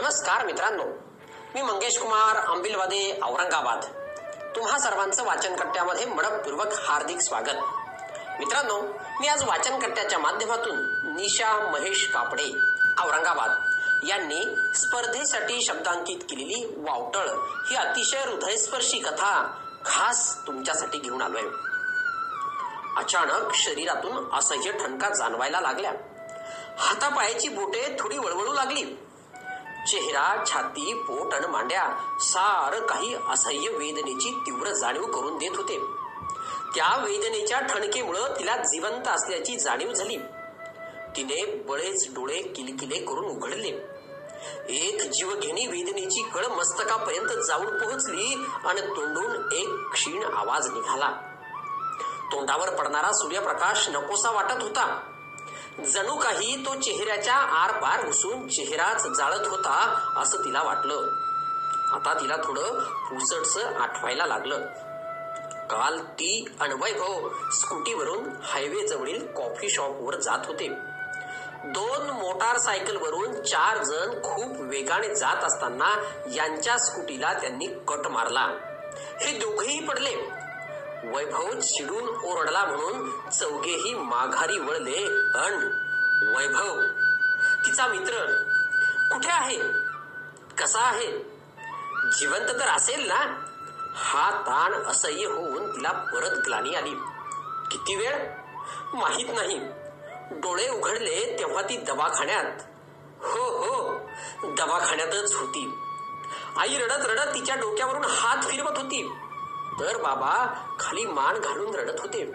नमस्कार मित्रांनो. मी मंगेश कुमार अंबिलवादे औरंगाबाद. तुम्हा सर्वांचं वाचनकट्ट्यामध्ये मडपूर्वक हार्दिक स्वागत. मित्रांनो मी आज वाचनकट्ट्याच्या माध्यमातून निशा महेश कापडे औरंगाबाद यांनी स्पर्धेसाठी शब्दांकित केलेली वावटळ ही अतिशय हृदयस्पर्शी कथा खास तुमच्यासाठी घेऊन आलोय. अचानक शरीरातून असह्य ठणका जाणवायला लागल्या. हातापायाची बोटे थोडी वळवळू लागली. चेहरा छाती पोट आणि मांड्या सार काही असह्य वेदनेची तीव्र जाणीव करून देत होते. त्या वेदनेच्या ठणकेमुळं तिला जिवंत असल्याची जाणीव झाली. तिने बळेच डोळे किलकिले करून उघडले. एक जीवघेणी वेदनेची कळ मस्तकापर्यंत जाऊन पोहोचली आणि तोंडून एक क्षीण आवाज निघाला. तोंडावर पडणारा सूर्यप्रकाश नकोसा वाटत होता. जणू काही तो चेहऱ्याच्या आरपार घुसून चेहराच जाळत होता असं तिला वाटलं. आता तिला थोडं पुसटस आठवायला लागलं. काल ती अनवैभव स्कूटीवरून हायवे जवळील कॉफी शॉपवर जात होते. दोन मोटार सायकल वरून चार जण खूप वेगाने जात असताना यांच्या स्कूटीला त्यांनी कट मारला. हे दोघेही पडले. वैभव चिडून ओरडला म्हणून चौघेही माघारी वळले. अन वैभव तिचा मित्र कुठे आहे? कसा आहे? जिवंत तर असेल ना? हा ताण असह्य होऊन तिला परत ग्लानी आली. किती वेळ? माहीत नाही. डोळे उघडले तेव्हा ती दवाखान्यात. हो हो दवाखान्यातच होती. आई रडत रडत तिच्या डोक्यावरून हात फिरवत होती. तर बाबा खाली मान घालून रडत होते.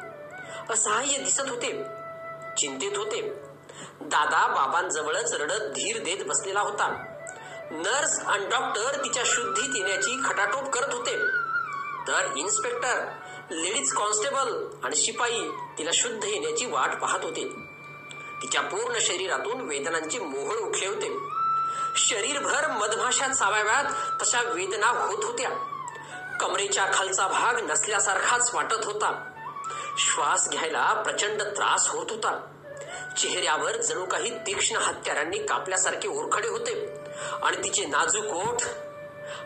असहाय्य दिसत होते. चिंतित होते. दादा बाबांजवळच रडत धीर देत बसलेला होता. नर्स आणि डॉक्टर तिच्या शुद्धीत येण्याची खटाटोप करत होते. तर इन्स्पेक्टर लेडीज कॉन्स्टेबल आणि शिपाई तिला शुद्ध येण्याची वाट पाहत होते. तिच्या पूर्ण शरीरातून वेदनांचे मोहळ उठले होते. शरीरभर मधमाशा चावाव्यात तशा वेदना होत होत्या. कमरेच्या खालचा भाग नसल्यासारखाच वाटत होता. श्वास घ्यायला प्रचंड त्रास होत होता. चेहऱ्यावर जणू काही तीक्ष्ण हत्यारांनी कापल्यासारखे ओरखडे होते. आणि तिचे नाजूक ओठ.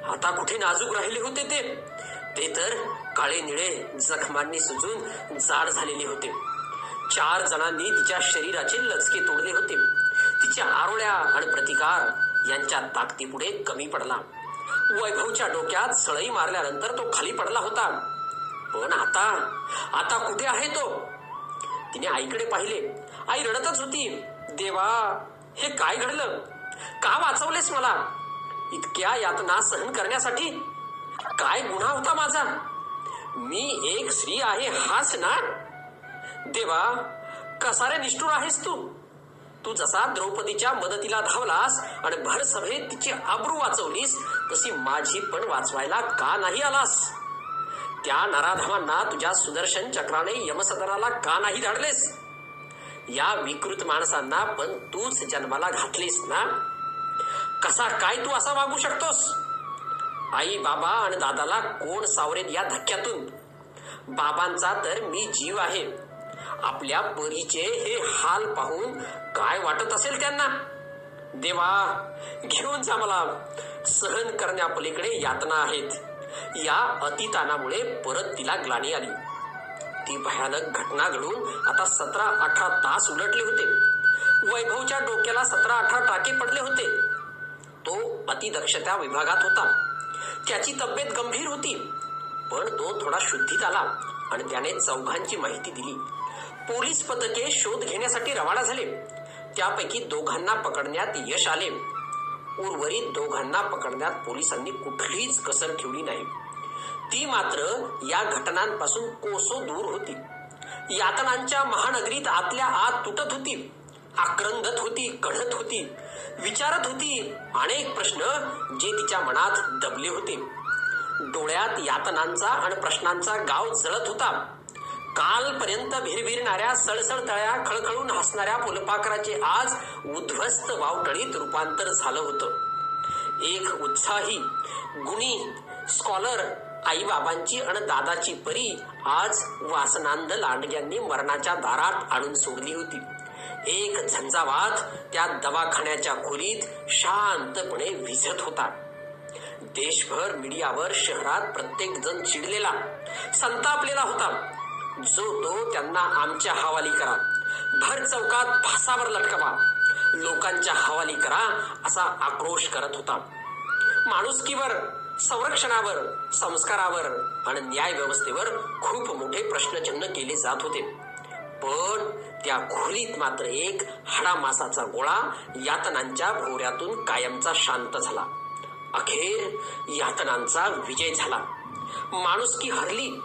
आता कुठे नाजूक राहिले होते ते? ते तर काळे निळे जखमांनी सुजून जाड झालेले होते. चार जणांनी तिच्या शरीराचे लचके तोडले होते. तिच्या आरोळ्या आणि प्रतिकार यांच्या ताकदीपुढे कमी पडला. वैभवच्या डोक्यात सळई मारल्यानंतर तो खाली पडला होता. पण आता आता कुठे आहे तो? तिने आईकडे पाहिले. आई रडतच होती. देवा हे काय घडलं? का वाचवलेस मला? इतक्या यातना सहन करण्यासाठी काय गुन्हा होता माझा? मी एक स्त्री आहे हाच ना? देवा कसा रे निष्ठूर आहेस तू? तू जसा द्रौपदीच्या मदतीला धावलास आणि भरसभेत तिची आबरू वाचवलीस तशी माझी पण वाचवायला का नाही आलास? त्या नराधमांना तुझ्या सुदर्शन चक्राने यमसदनाला का नाही धाडलेस? या विकृत माणसांना पण तूच जन्माला घातलीस ना? कसा काय तू असा वागू शकतोस? आई बाबा आणि दादाला कोण सावरेल या धक्क्यातून? बाबांचा तर मी जीव आहे. आपल्या परीचे हे हाल पाहून काय वाटत असेल त्यांना? देवा घेऊन जा मला. सहन करण्यापलीकडे यातना आहेत. या अतितानामुळे परत तिला ग्लानी आली. ती भयानक घटना घडून आता सतरा अठरा तास उलटले होते. वैभवच्या डोक्याला सतरा अठरा टाके पडले होते. तो अतिदक्षता विभागात होता. त्याची तब्येत गंभीर होती. पण तो थोडा शुद्धीत आला आणि त्याने चौघांची माहिती दिली. पोलीस पथके शोध घेण्यासाठी रवाना झाले. त्यापैकी दोघांना पकडण्यात यश आले. उर्वरित दोघांना पकडण्यात पोलिसांनी कुठलीच कसर ठेवली नाही. ती मात्र या घटनांपासून कोसो दूर होती. यातनांच्या महानगरीत आतल्या आत तुटत होती आक्रंदत होती कढत होती विचारत होती अनेक प्रश्न जे तिच्या मनात दबले होते. डोळ्यात यातनांचा आणि प्रश्नांचा गाव जळत होता. कालपर्यंत भिरभिरणाऱ्या सळसळतळ्या खळखळून हसणाऱ्या फुलपाखराचे आज उद्ध्वस्त वावटळीत रूपांतर झालं होतं. एक उत्साही गुणी स्कॉलर आई बाबांची आणि दादाची परी आज वासनांद लांडग्यांनी मरणाच्या दारात आणून सोडली होती. एक झंझावात त्या दवाखान्याच्या खोलीत शांतपणे विझत होता. देशभर मीडियावर शहरात प्रत्येक जण चिडलेला संतापलेला होता. जो तो त्यांना आमच्या हवाली करा. भर चौकात फासावर लटकवा लोकांच्या हवाली करा असा आक्रोश करत होता. माणुसकीवर संरक्षणावर संस्कारावर आणि न्याय व्यवस्थेवर खूप मोठे प्रश्नचिन्ह केले जात होते. पण त्या खोलीत मात्र एक हाडामासाचा गोळा यातनांच्या भोवऱ्यातून कायमचा शांत झाला. अखेर यातनांचा विजय झाला. माणुसकी हरली.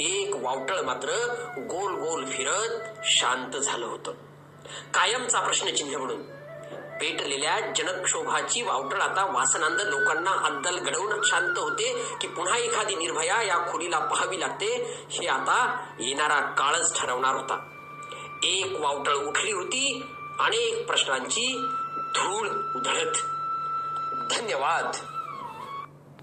एक वावटळ मात्र गोल गोल फिरत शांत झालं होतं. कायमचा प्रश्नचिन्ह म्हणून. पेटलेल्या जनक्षोभाची वावटळ आता वासनांद लोकांना अद्दल घडवून शांत होते की पुन्हा एखादी निर्भया या खोलीला पाहावी लागते हे आता येणारा काळच ठरवणार होता. एक वावटळ उठली होती अनेक प्रश्नांची धूळ उधळत. धन्यवाद.